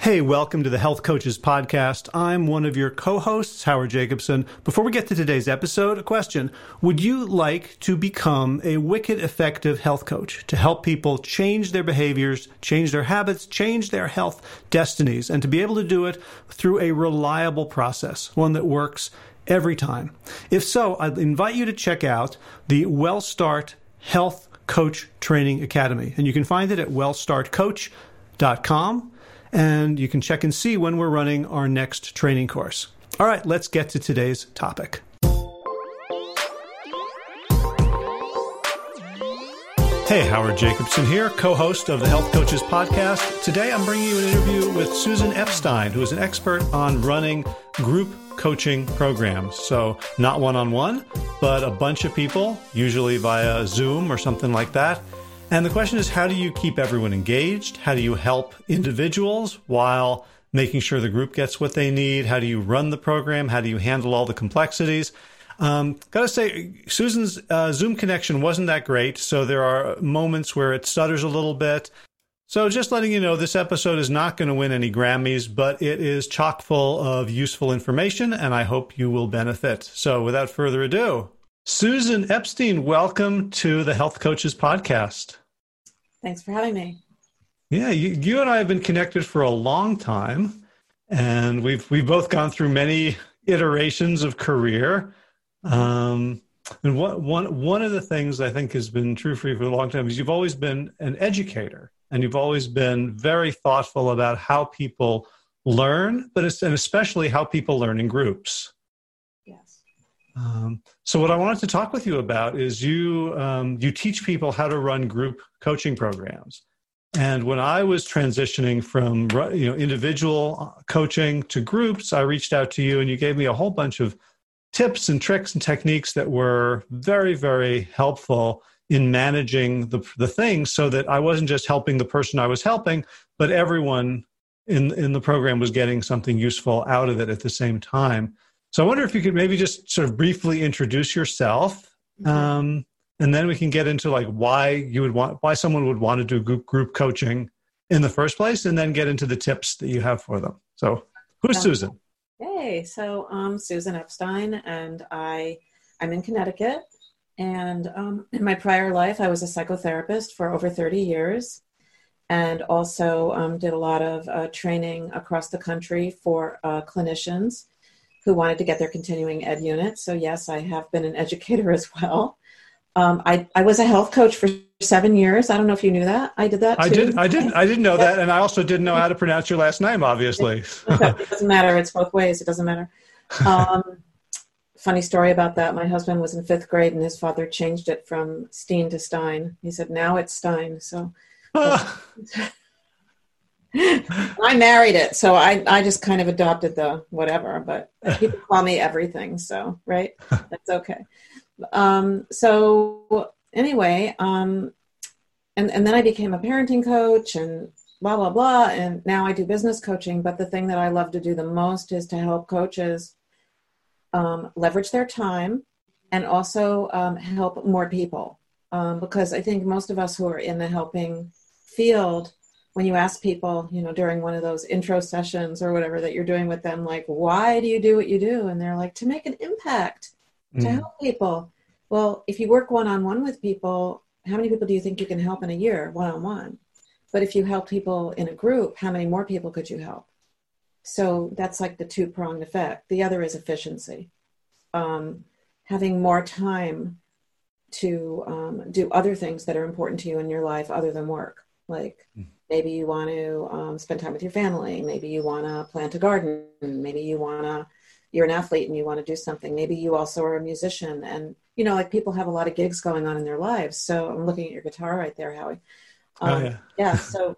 Hey, welcome to the Health Coaches Podcast. I'm one of your co hosts, Howard Jacobson. Before we get to today's episode, a question Would you like to become a wicked effective health coach to help people change their behaviors, change their habits, change their health destinies, and to be able to do it through a reliable process, one that works every time? If so, I'd invite you to check out the WellStart Health Coach Training Academy. And you can find it at wellstartcoach.com and you can check and see when we're running our next training course. All right, let's get to today's topic. Hey, Howard Jacobson here, co host of the Health Coaches Podcast. Today I'm bringing you an interview with Susan Epstein, who is an expert on running group coaching programs. So, not one on one, but a bunch of people, usually via Zoom or something like that. And the question is how do you keep everyone engaged? How do you help individuals while making sure the group gets what they need? How do you run the program? How do you handle all the complexities? Um, gotta say, Susan's uh, Zoom connection wasn't that great, so there are moments where it stutters a little bit. So, just letting you know, this episode is not going to win any Grammys, but it is chock full of useful information, and I hope you will benefit. So, without further ado, Susan Epstein, welcome to the Health Coaches Podcast. Thanks for having me. Yeah, you, you and I have been connected for a long time, and we've we've both gone through many iterations of career. Um, and what, one one of the things I think has been true for you for a long time is you've always been an educator, and you've always been very thoughtful about how people learn, but and especially how people learn in groups. Um, so what I wanted to talk with you about is you um, you teach people how to run group coaching programs. And when I was transitioning from you know individual uh, coaching to groups, I reached out to you and you gave me a whole bunch of tips and tricks and techniques that were very very helpful in managing the the things so that I wasn't just helping the person I was helping, but everyone in in the program was getting something useful out of it at the same time. So I wonder if you could maybe just sort of briefly introduce yourself. Mm-hmm. Um, and then we can get into like why you would want why someone would want to do group, group coaching in the first place and then get into the tips that you have for them. So who's um, susan? Hey so i'm susan epstein and i i'm in connecticut. And um, in my prior life i was a psychotherapist for over 30 years. And also um, did a lot of uh, training across the country for uh, clinicians who wanted to get their continuing ed unit so yes i have been an educator as well um, I, I was a health coach for seven years. I don't know if you knew that. I did that. Too. I did. I didn't. I didn't know that, and I also didn't know how to pronounce your last name. Obviously, it doesn't matter. It's both ways. It doesn't matter. Um, funny story about that. My husband was in fifth grade, and his father changed it from Steen to Stein. He said, "Now it's Stein." So. I married it, so I, I just kind of adopted the whatever, but people call me everything, so right, that's okay. Um, so anyway, um, and and then I became a parenting coach and blah blah blah, and now I do business coaching. But the thing that I love to do the most is to help coaches um, leverage their time and also um, help more people. Um, because I think most of us who are in the helping field, when you ask people, you know, during one of those intro sessions or whatever that you're doing with them, like, why do you do what you do? And they're like, to make an impact to mm. help people. Well, if you work one on one with people, how many people do you think you can help in a year one on one? But if you help people in a group, how many more people could you help? So that's like the two pronged effect. The other is efficiency. Um, having more time to um, do other things that are important to you in your life other than work. Like mm. Maybe you want to um, spend time with your family. Maybe you want to plant a garden. Maybe you want to you're an athlete and you want to do something. Maybe you also are a musician and you know, like people have a lot of gigs going on in their lives. So I'm looking at your guitar right there, Howie. Oh, um, oh, yeah. yeah. So,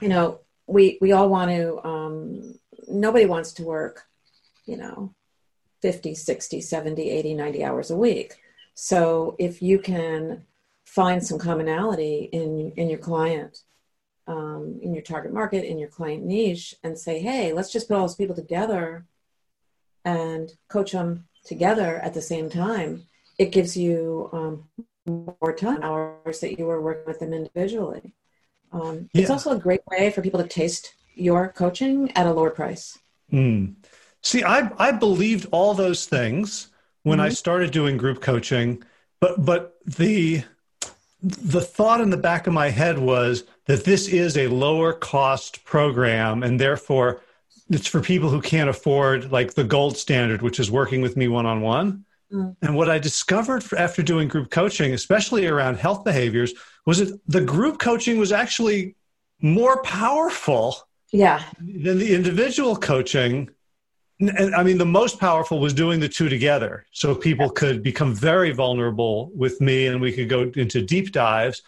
you know, we, we all want to, um, nobody wants to work, you know, 50, 60, 70, 80, 90 hours a week. So if you can find some commonality in, in your client, um, in your target market, in your client niche, and say, hey, let's just put all those people together and coach them together at the same time, it gives you um, more time hours that you were working with them individually. Um, yeah. It's also a great way for people to taste your coaching at a lower price. Mm. See, I I believed all those things when mm-hmm. I started doing group coaching, but but the the thought in the back of my head was that this is a lower cost program and therefore it's for people who can't afford like the gold standard which is working with me one on one and what i discovered after doing group coaching especially around health behaviors was that the group coaching was actually more powerful yeah than the individual coaching and I mean, the most powerful was doing the two together. So people could become very vulnerable with me and we could go into deep dives.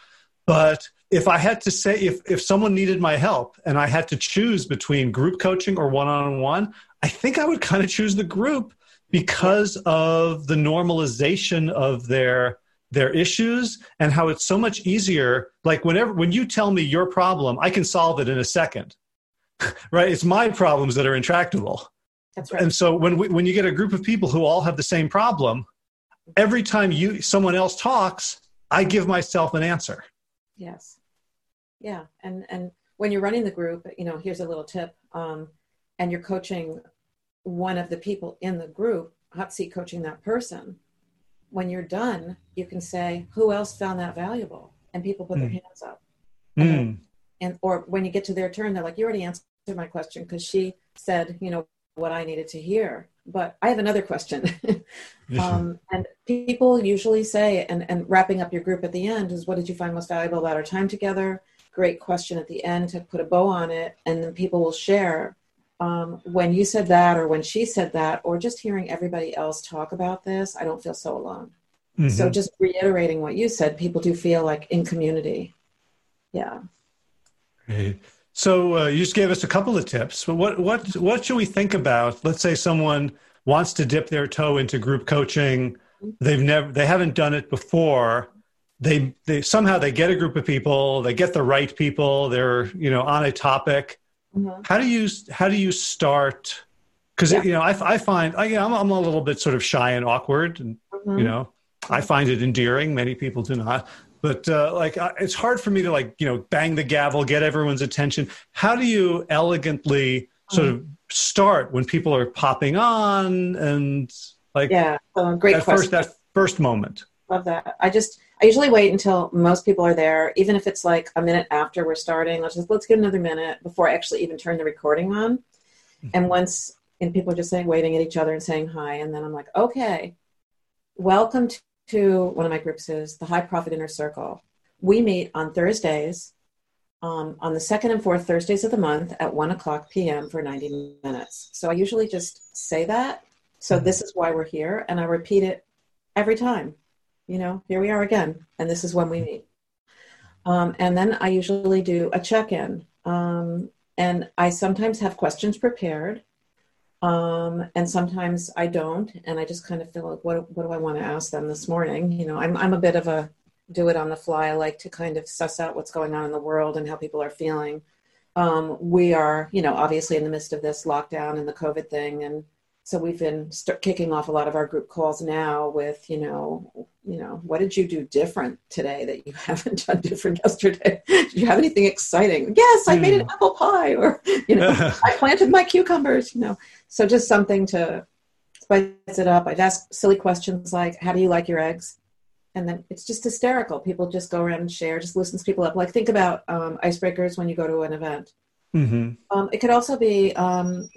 But if I had to say, if, if someone needed my help and I had to choose between group coaching or one on one, I think I would kind of choose the group because of the normalization of their their issues and how it's so much easier like whenever when you tell me your problem i can solve it in a second right it's my problems that are intractable that's right. And so when we, when you get a group of people who all have the same problem, every time you someone else talks, I give myself an answer. Yes. Yeah, and and when you're running the group, you know, here's a little tip. Um, and you're coaching one of the people in the group, hot seat coaching that person. When you're done, you can say, "Who else found that valuable?" And people put mm. their hmm. hands up. And, mm. and or when you get to their turn, they're like, "You already answered my question because she said, you know, what I needed to hear. But I have another question. um, and people usually say, and, and wrapping up your group at the end is what did you find most valuable about our time together? Great question at the end to put a bow on it. And then people will share um, when you said that, or when she said that, or just hearing everybody else talk about this, I don't feel so alone. Mm-hmm. So just reiterating what you said, people do feel like in community. Yeah. Great. So uh, you just gave us a couple of tips. But what what what should we think about? Let's say someone wants to dip their toe into group coaching. They've never they haven't done it before. They they somehow they get a group of people. They get the right people. They're you know on a topic. Mm-hmm. How do you how do you start? Because yeah. you know I, I find I, you know, I'm, I'm a little bit sort of shy and awkward, and mm-hmm. you know I find it endearing. Many people do not but uh, like it's hard for me to like you know bang the gavel get everyone's attention how do you elegantly sort of start when people are popping on and like yeah great that question. first that first moment love that i just i usually wait until most people are there even if it's like a minute after we're starting let's just let's get another minute before i actually even turn the recording on mm-hmm. and once and people are just saying waiting at each other and saying hi and then i'm like okay welcome to to one of my groups is the High Profit Inner Circle. We meet on Thursdays, um, on the second and fourth Thursdays of the month at 1 o'clock p.m. for 90 minutes. So I usually just say that. So mm-hmm. this is why we're here. And I repeat it every time. You know, here we are again. And this is when we meet. Um, and then I usually do a check in. Um, and I sometimes have questions prepared. Um, and sometimes I don't, and I just kind of feel like, what, what do I want to ask them this morning? You know, I'm, I'm a bit of a do it on the fly. I like to kind of suss out what's going on in the world and how people are feeling. Um, we are, you know, obviously in the midst of this lockdown and the COVID thing, and so we've been start kicking off a lot of our group calls now with, you know, you know, what did you do different today that you haven't done different yesterday? Did you have anything exciting? Yes, I mm. made an hmm. apple pie, or you know, I planted my cucumbers. You know, so just something to spice it up. I'd ask silly questions like, "How do you like your eggs?" And then it's just hysterical. People just go around and share, just loosens people up. Like think about um, icebreakers when you go to an event. Mm-hmm. Um, it could also be um,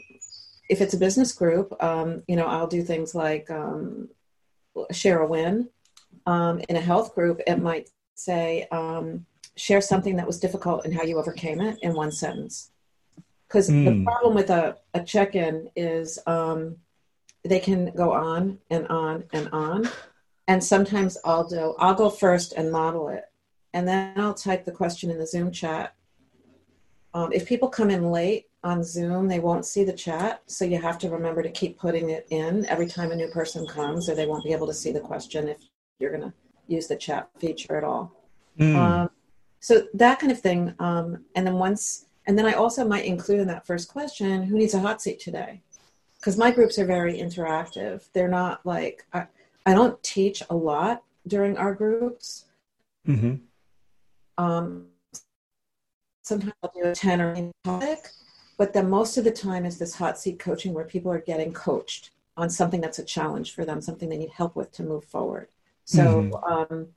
if it's a business group. Um, you know, I'll do things like um, share a win. Um, in a health group, it might say share something that was difficult and how you overcame it in one sentence because mm. the hmm. problem with a, a check-in is um, they can go on and on and on and sometimes i'll do i'll go first and model it and then i'll type the question in the zoom chat um, if people come in late on zoom they won't see the chat so you have to remember to keep putting it in every time a new person comes or they won't be able to see the question if you're going to use the chat feature at all mm. um, so that kind of thing um, and then once and then I also might include in that first question who needs a hot seat today? Because my groups are very interactive. They're not like, I, I don't teach a lot during our groups. Mm-hmm. Um, sometimes I'll do a 10 or 9 topic. But then most of the time is this hot seat coaching where people are getting coached on something that's a challenge for them, something they need help with to move forward. So, mm-hmm. um,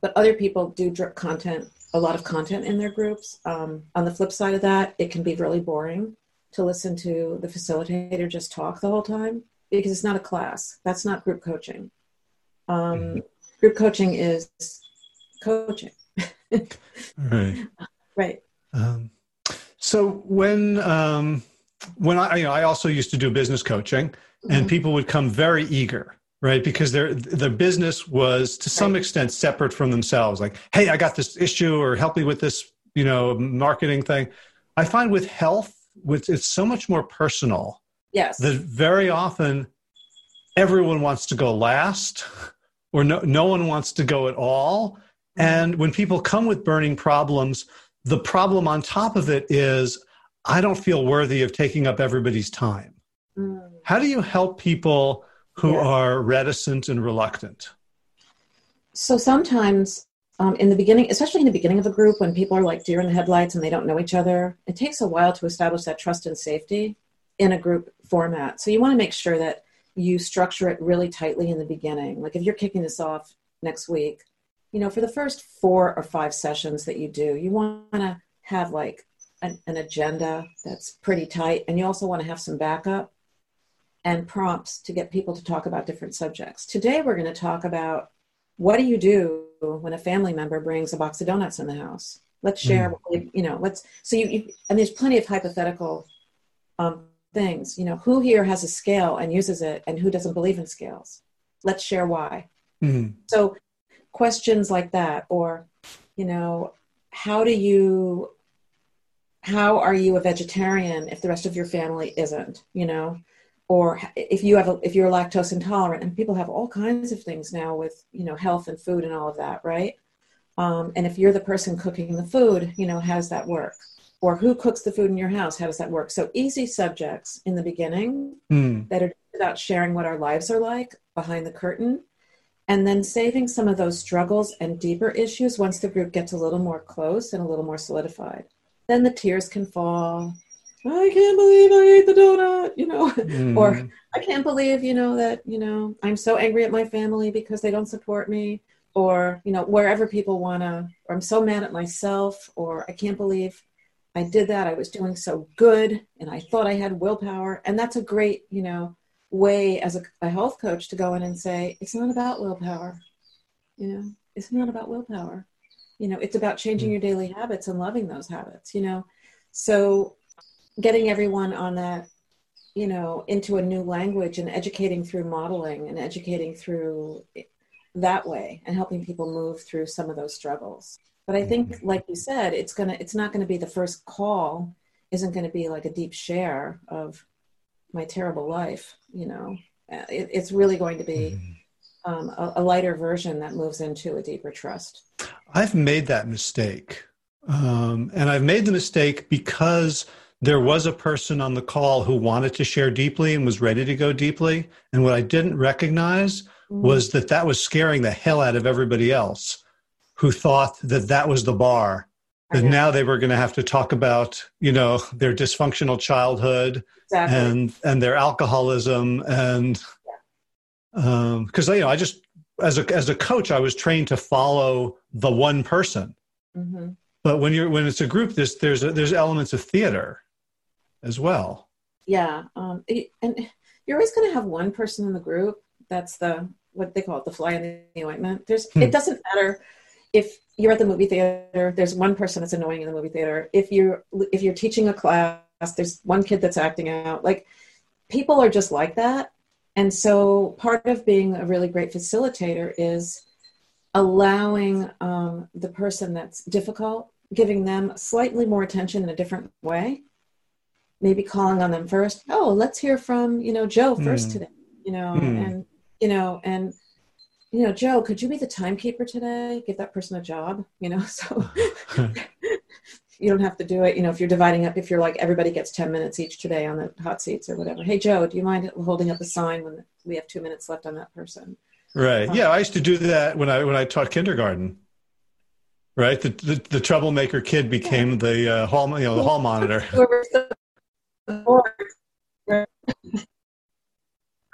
but other people do drip content, a lot of content in their groups. Um, on the flip side of that, it can be really boring to listen to the facilitator just talk the whole time because it's not a class. That's not group coaching. Um, mm-hmm. Group coaching is coaching. right. Right. Um, so when um, when I you know I also used to do business coaching, mm-hmm. and people would come very eager, right? Because their their business was to some right. extent separate from themselves. Like, hey, I got this issue, or help me with this, you know, marketing thing. I find with health, with it's so much more personal. Yes. That very often everyone wants to go last, or no no one wants to go at all. Mm-hmm. And when people come with burning problems, the problem on top of it is I don't feel worthy of taking up everybody's time. Mm. How do you help people who yeah. are reticent and reluctant? So sometimes um, in the beginning, especially in the beginning of a group, when people are like deer in the headlights and they don't know each other, it takes a while to establish that trust and safety in a group format. So you want to make sure that you structure it really tightly in the beginning. Like if you're kicking this off next week, you know, for the first four or five sessions that you do, you want to have like an, an agenda that's pretty tight, and you also want to have some backup and prompts to get people to talk about different subjects. Today, we're going to talk about what do you do when a family member brings a box of donuts in the house. Let's share, mm. you know, let's, so you, you, and there's plenty of hypothetical um, things, you know, who here has a scale and uses it and who doesn't believe in scales? Let's share why. Mm. So questions like that, or, you know, how do you how are you a vegetarian if the rest of your family isn't you know? Or if you have a, if you're lactose intolerant and people have all kinds of things now with you know health and food and all of that right? Um, and if you're the person cooking the food you know how does that work? Or who cooks the food in your house? How does that work? So easy subjects in the beginning mm. that are about sharing what our lives are like behind the curtain and then saving some of those struggles and deeper issues once the group gets a little more close and a little more solidified then the tears can fall. I can't believe I ate the donut, you know, mm. or I can't believe, you know, that, you know, I'm so angry at my family because they don't support me, or, you know, wherever people want to, or I'm so mad at myself, or I can't believe I did that. I was doing so good and I thought I had willpower. And that's a great, you know, way as a, a health coach to go in and say, it's not about willpower. You know, it's not about willpower you know it's about changing your daily habits and loving those habits you know so getting everyone on that you know into a new language and educating through modeling and educating through that way and helping people move through some of those struggles but i think mm-hmm. like you said it's gonna it's not gonna be the first call isn't going to be like a deep share of my terrible life you know uh, it, it's really going to be mm-hmm um, a, a, lighter version that moves into a deeper trust. I've made that mistake. Um, and I've made the mistake because there was a person on the call who wanted to share deeply and was ready to go deeply. And what I didn't recognize mm-hmm. was that that was scaring the hell out of everybody else who thought that that was the bar. That now they were going to have to talk about, you know, their dysfunctional childhood exactly. and and their alcoholism and because um, you know I just as a as a coach I was trained to follow the one person. Mm-hmm. But when you're when it's a group, there's there's a, there's elements of theater as well. Yeah, um, and you're always going to have one person in the group that's the what they call it the fly in the ointment. There's hmm. it doesn't matter if you're at the movie theater. There's one person that's annoying in the movie theater. If you're if you're teaching a class, there's one kid that's acting out. Like people are just like that and so part of being a really great facilitator is allowing um, the person that's difficult, giving them slightly more attention in a different way. Maybe calling on them first. Oh, let's hear from, you know, Joe first mm. today, you know, mm. and, you know, and, you know, Joe, could you be the timekeeper today? Give that person a job, you know, so you don't have to do it. You know, if you're dividing up, if you're like everybody gets 10 minutes each today on the hot seats or whatever. Hey, Joe, do you mind holding up a sign when we have two minutes left on that person? Right. Um, yeah. I used to do that when I, when I taught kindergarten. right? The, the, the troublemaker kid became the uh, hall, you know, the hall monitor. the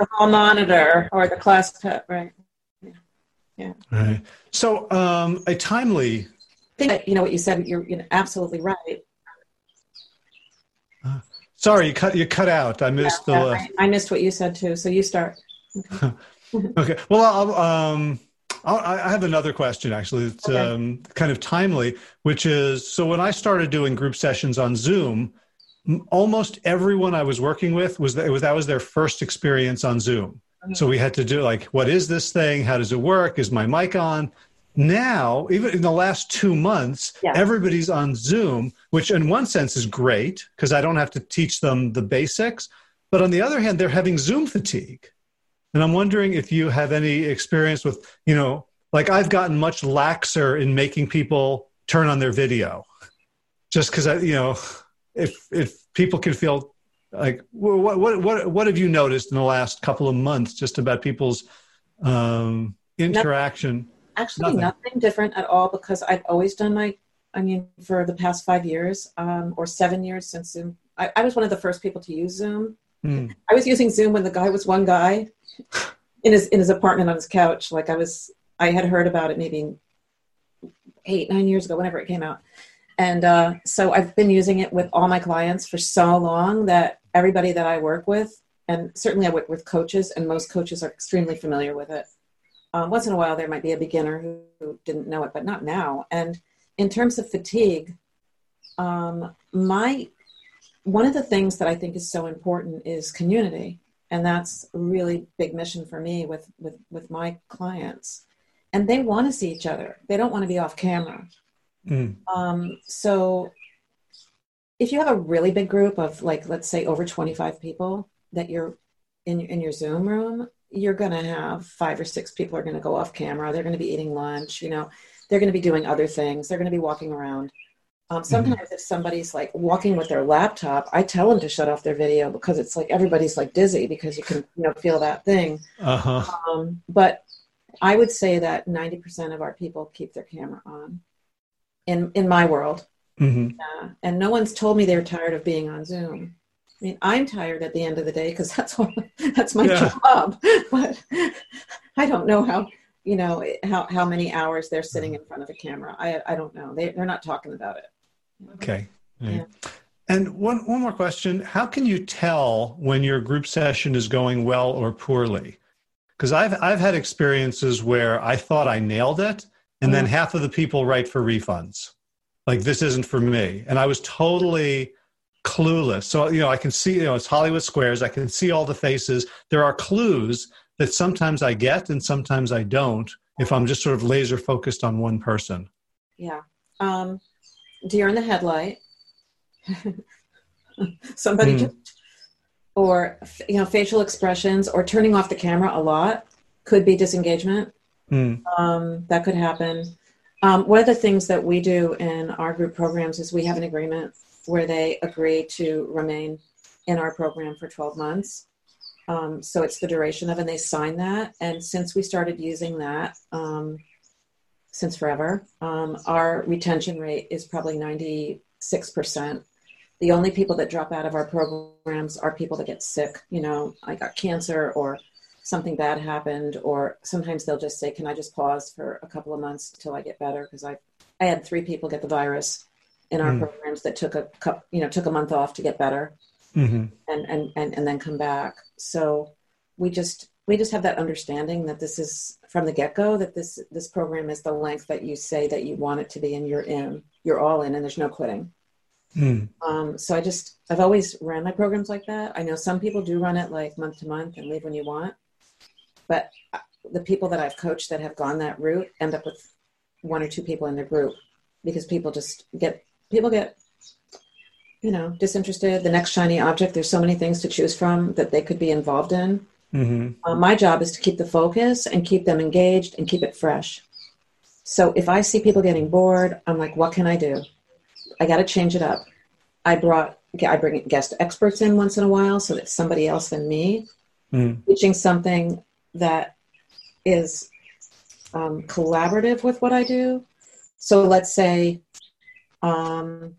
hall monitor or the class pet, right? Yeah. Right. So, um, a timely. I think that, you know what you said. You're, you're absolutely right. Uh, sorry, you cut you cut out. I missed yeah, the. Yeah, I, I, missed what you said too. So you start. Okay. okay. Well, I'll, um, I'll, i have another question actually. It's okay. um, kind of timely, which is so when I started doing group sessions on Zoom, almost everyone I was working with was that, was that was their first experience on Zoom. So we had to do like, what is this thing? How does it work? Is my mic on? Now, even in the last two months, yeah. everybody's on Zoom, which in one sense is great because I don't have to teach them the basics. But on the other hand, they're having Zoom fatigue. And I'm wondering if you have any experience with, you know, like I've gotten much laxer in making people turn on their video just because I, you know, if if people can feel like what what what what have you noticed in the last couple of months just about people's um, interaction? Nothing, actually, nothing. nothing. different at all because I've always done my. I mean, for the past five years um, or seven years since Zoom, I, I, was one of the first people to use Zoom. Mm. I was using Zoom when the guy was one guy in his in his apartment on his couch. Like I was, I had heard about it maybe eight nine years ago, whenever it came out and uh, so I've been using it with all my clients for so long that everybody that I work with, and certainly I work with coaches, and most coaches are extremely familiar with it. Um, once in a while, there might be a beginner who, who, didn't know it, but not now. And in terms of fatigue, um, my one of the things that I think is so important is community, and that's a really big mission for me with with with my clients. And they want to see each other. They don't want to be off camera Mm. Um, so if you have a really big group of like, let's say over 25 people that you're in, in your Zoom room, you're going to have five or six people are going to go off camera. They're going to be eating lunch, you know, they're going to be doing other things. They're going to be walking around. Um, sometimes mm-hmm. if somebody's like walking with their laptop, I tell them to shut off their video because it's like everybody's like dizzy because you can you know feel that thing. Uh-huh. Um, but I would say that 90% of our people keep their camera on in in my world. Mm-hmm. Uh, and no one's told me they're tired of being on Zoom. I mean, I'm tired at the end of the day because that's what that's my yeah. job. But I don't know how you know how how many hours they're sitting in front of a camera. I I don't know. They they're not talking about it. Okay. Yeah. And one one more question: How can you tell when your group session is going well or poorly? Because I've I've had experiences where I thought I nailed it, and then half of the people write for refunds like this isn't for me. And i was totally clueless. So you know i can see you know it's hollywood squares. I can see all the faces. There are clues that sometimes i get and sometimes i don't if i'm just sort of laser focused on one person. Yeah. Um deer in the headlight. Somebody mm. just or you know facial expressions or turning off the camera a lot could be disengagement. Mm. Um, that could happen. Um, one of the things that we do in our group programs is we have an agreement where they agree to remain in our program for 12 months. Um, so it's the duration of, and they sign that. And since we started using that, um, since forever, um, our retention rate is probably 96%. The only people that drop out of our programs are people that get sick. You know, I got cancer or something bad happened, or sometimes they'll just say, "Can I just pause for a couple of months till I get better?" Because I, I had three people get the virus in our mm. programs that took a you know, took a month off to get better, mm-hmm. and, and and and then come back. So we just we just have that understanding that this is from the get go that this this program is the length that you say that you want it to be, and you're in, you're all in, and there's no quitting. Mm. Um, so I just I've always ran my programs like that. I know some people do run it like month to month and leave when you want. But the people that I've coached that have gone that route end up with one or two people in their group because people just get people get you know disinterested the next shiny object there's so many things to choose from that they could be involved in mm-hmm. uh, my job is to keep the focus and keep them engaged and keep it fresh so if i see people getting bored i'm like what can i do i got to change it up i brought i bring guest experts in once in a while so that somebody else than me mm. teaching something that is um, collaborative with what I do. so let's say um,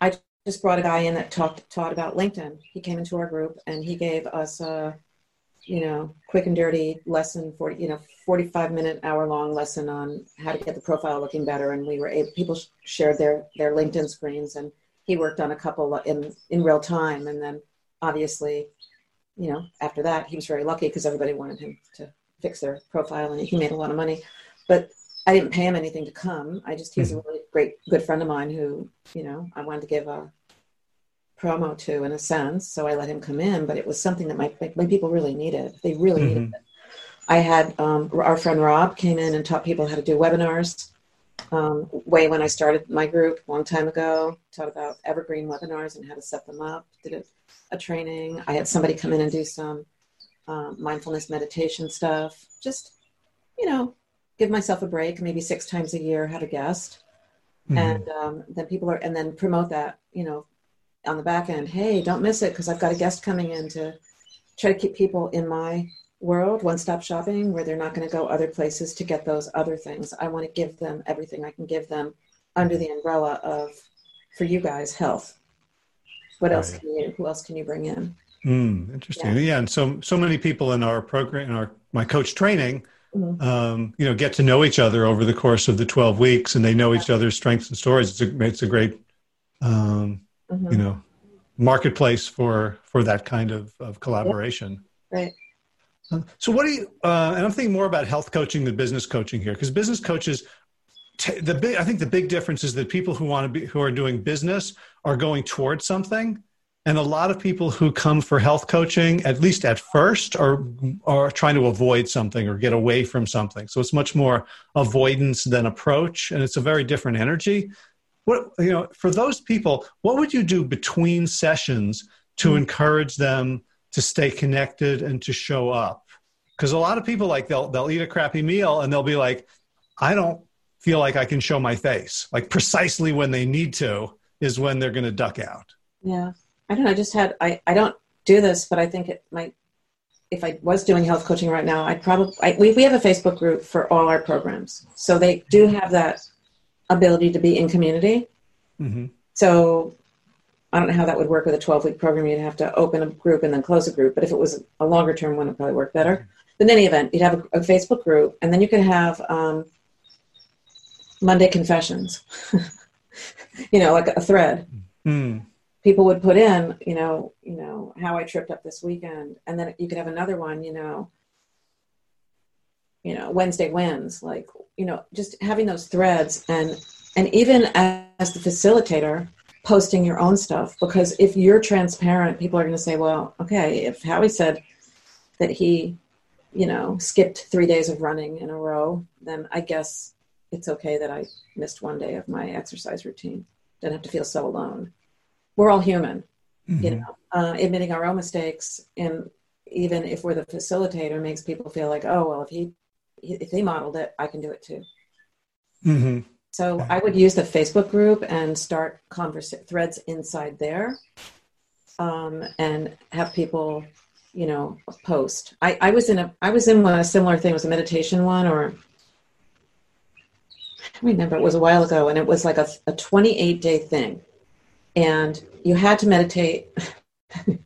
I just brought a guy in that talked taught about LinkedIn. He came into our group and he gave us a, you know, quick and dirty lesson for you know, 45 minute hour long lesson on how to get the profile looking better. And we were able, people shared their their LinkedIn screens and he worked on a couple in in real time. And then obviously, you know, after that he was very lucky because everybody wanted him to fix their profile and he made a lot of money. But I didn't pay him anything to come. I just he's a mm-hmm. really great good friend of mine who you know I wanted to give a promo to in a sense. So I let him come in, but it was something that my my people really needed. They really mm-hmm. needed it. I had um, our friend Rob came in and taught people how to do webinars. Um, way when I started my group a long time ago, taught about evergreen webinars and how to set them up. Did a, a training. I had somebody come in and do some um, mindfulness meditation stuff. Just you know, give myself a break, maybe six times a year, have a guest, mm-hmm. and um, then people are, and then promote that, you know, on the back end. Hey, don't miss it because I've got a guest coming in to try to keep people in my world, one stop shopping, where they're not going to go other places to get those other things. I want to give them everything I can give them under the umbrella of, for you guys, health. What right. else can you? Who else can you bring in? Mm, interesting. Yeah. yeah, and so so many people in our program, in our my coach training, Mm-hmm. Um, you know, get to know each other over the course of the 12 weeks and they know each other's strengths and stories. It's a, it's a great, um, mm-hmm. you know, marketplace for, for that kind of, of collaboration. Right. So what do you, uh, and I'm thinking more about health coaching than business coaching here, because business coaches, t- the big, I think the big difference is that people who want to be, who are doing business are going towards something and a lot of people who come for health coaching, at least at first, are are trying to avoid something or get away from something. So it's much more avoidance than approach, and it's a very different energy. What you know, for those people, what would you do between sessions to encourage them to stay connected and to show up? Because a lot of people like they'll they'll eat a crappy meal and they'll be like, I don't feel like I can show my face. Like precisely when they need to is when they're going to duck out. Yeah. I don't know. I just had, I, I don't do this, but I think it might, if I was doing health coaching right now, I'd probably, I, we, we have a Facebook group for all our programs. So they do have that ability to be in community. Mm-hmm. So I don't know how that would work with a 12 week program. You'd have to open a group and then close a group. But if it was a longer term one, it'd probably work better. But in any event, you'd have a, a Facebook group and then you could have um, Monday confessions, you know, like a thread. Mm people would put in, you know, you know, how I tripped up this weekend. And then you could have another one, you know, you know, Wednesday wins, like, you know, just having those threads and and even as the facilitator, posting your own stuff. Because if you're transparent, people are gonna say, Well, okay, if Howie said that he, you know, skipped three days of running in a row, then I guess it's okay that I missed one day of my exercise routine. Don't have to feel so alone we're all human, mm-hmm. you know, uh, admitting our own mistakes. And even if we're the facilitator makes people feel like, oh, well, if he, if he modeled it, I can do it too. Mm-hmm. So I would use the Facebook group and start converse threads inside there, um, and have people, you know, post. I, I was in a I was in a similar thing. It was a meditation one, or I remember it was a while ago, and it was like a, a 28 day thing and you had to meditate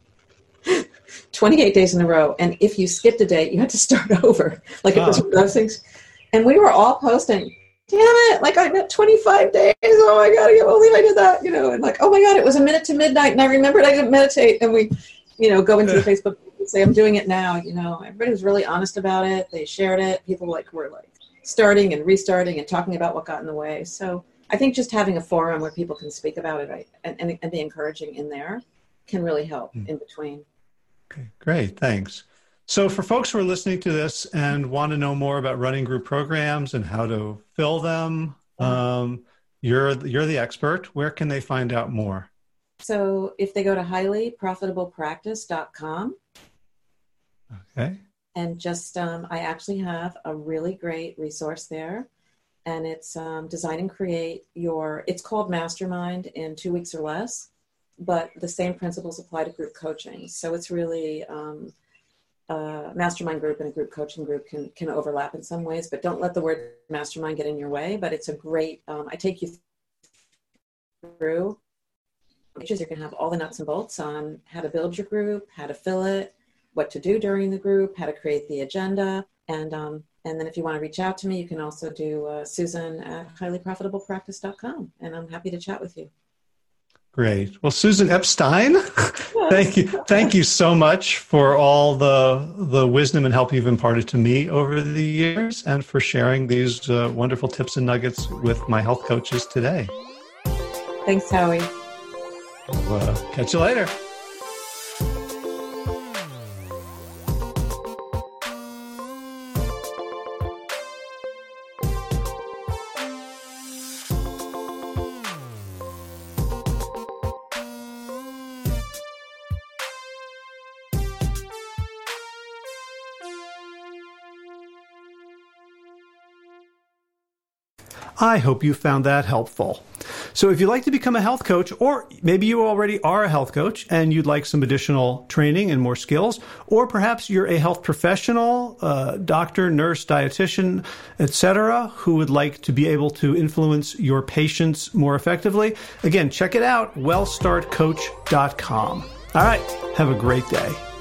28 days in a row. And if you skipped a day, you had to start over. Like it was one of those things. And we were all posting, damn it, like I met 25 days. Oh my God, I can't believe I did that. You know, and like, oh my God, it was a minute to midnight. And I remembered I didn't meditate. And we, you know, go into the Facebook and say, I'm doing it now. You know, everybody was really honest about it. They shared it. People like were like starting and restarting and talking about what got in the way. So I think just having a forum where people can speak about it right, and, and, and be encouraging in there can really help mm. in between. Okay, great. Thanks. So, for folks who are listening to this and want to know more about running group programs and how to fill them, um, you're you're the expert. Where can they find out more? So, if they go to highlyprofitablepractice.com, okay, and just um, I actually have a really great resource there and it's um, design and create your it's called mastermind in two weeks or less but the same principles apply to group coaching so it's really um, uh, mastermind group and a group coaching group can can overlap in some ways, but don't let the word mastermind get in your way. But it's a great. Um, I take you through. Pages you can have all the nuts and bolts on how to build your group, how to fill it, what to do during the group, how to create the agenda, and um, and then if you want to reach out to me, you can also do uh, Susan at highlyprofitablepractice.com, and I'm happy to chat with you. Great. Well, Susan Epstein, thank you, thank you so much for all the the wisdom and help you've imparted to me over the years, and for sharing these uh, wonderful tips and nuggets with my health coaches today. Thanks, Howie. Uh, catch you later. I hope you found that helpful. So, if you'd like to become a health coach, or maybe you already are a health coach and you'd like some additional training and more skills, or perhaps you're a health professional, uh, doctor, nurse, dietitian, etc., who would like to be able to influence your patients more effectively, again, check it out wellstartcoach.com. All right, have a great day.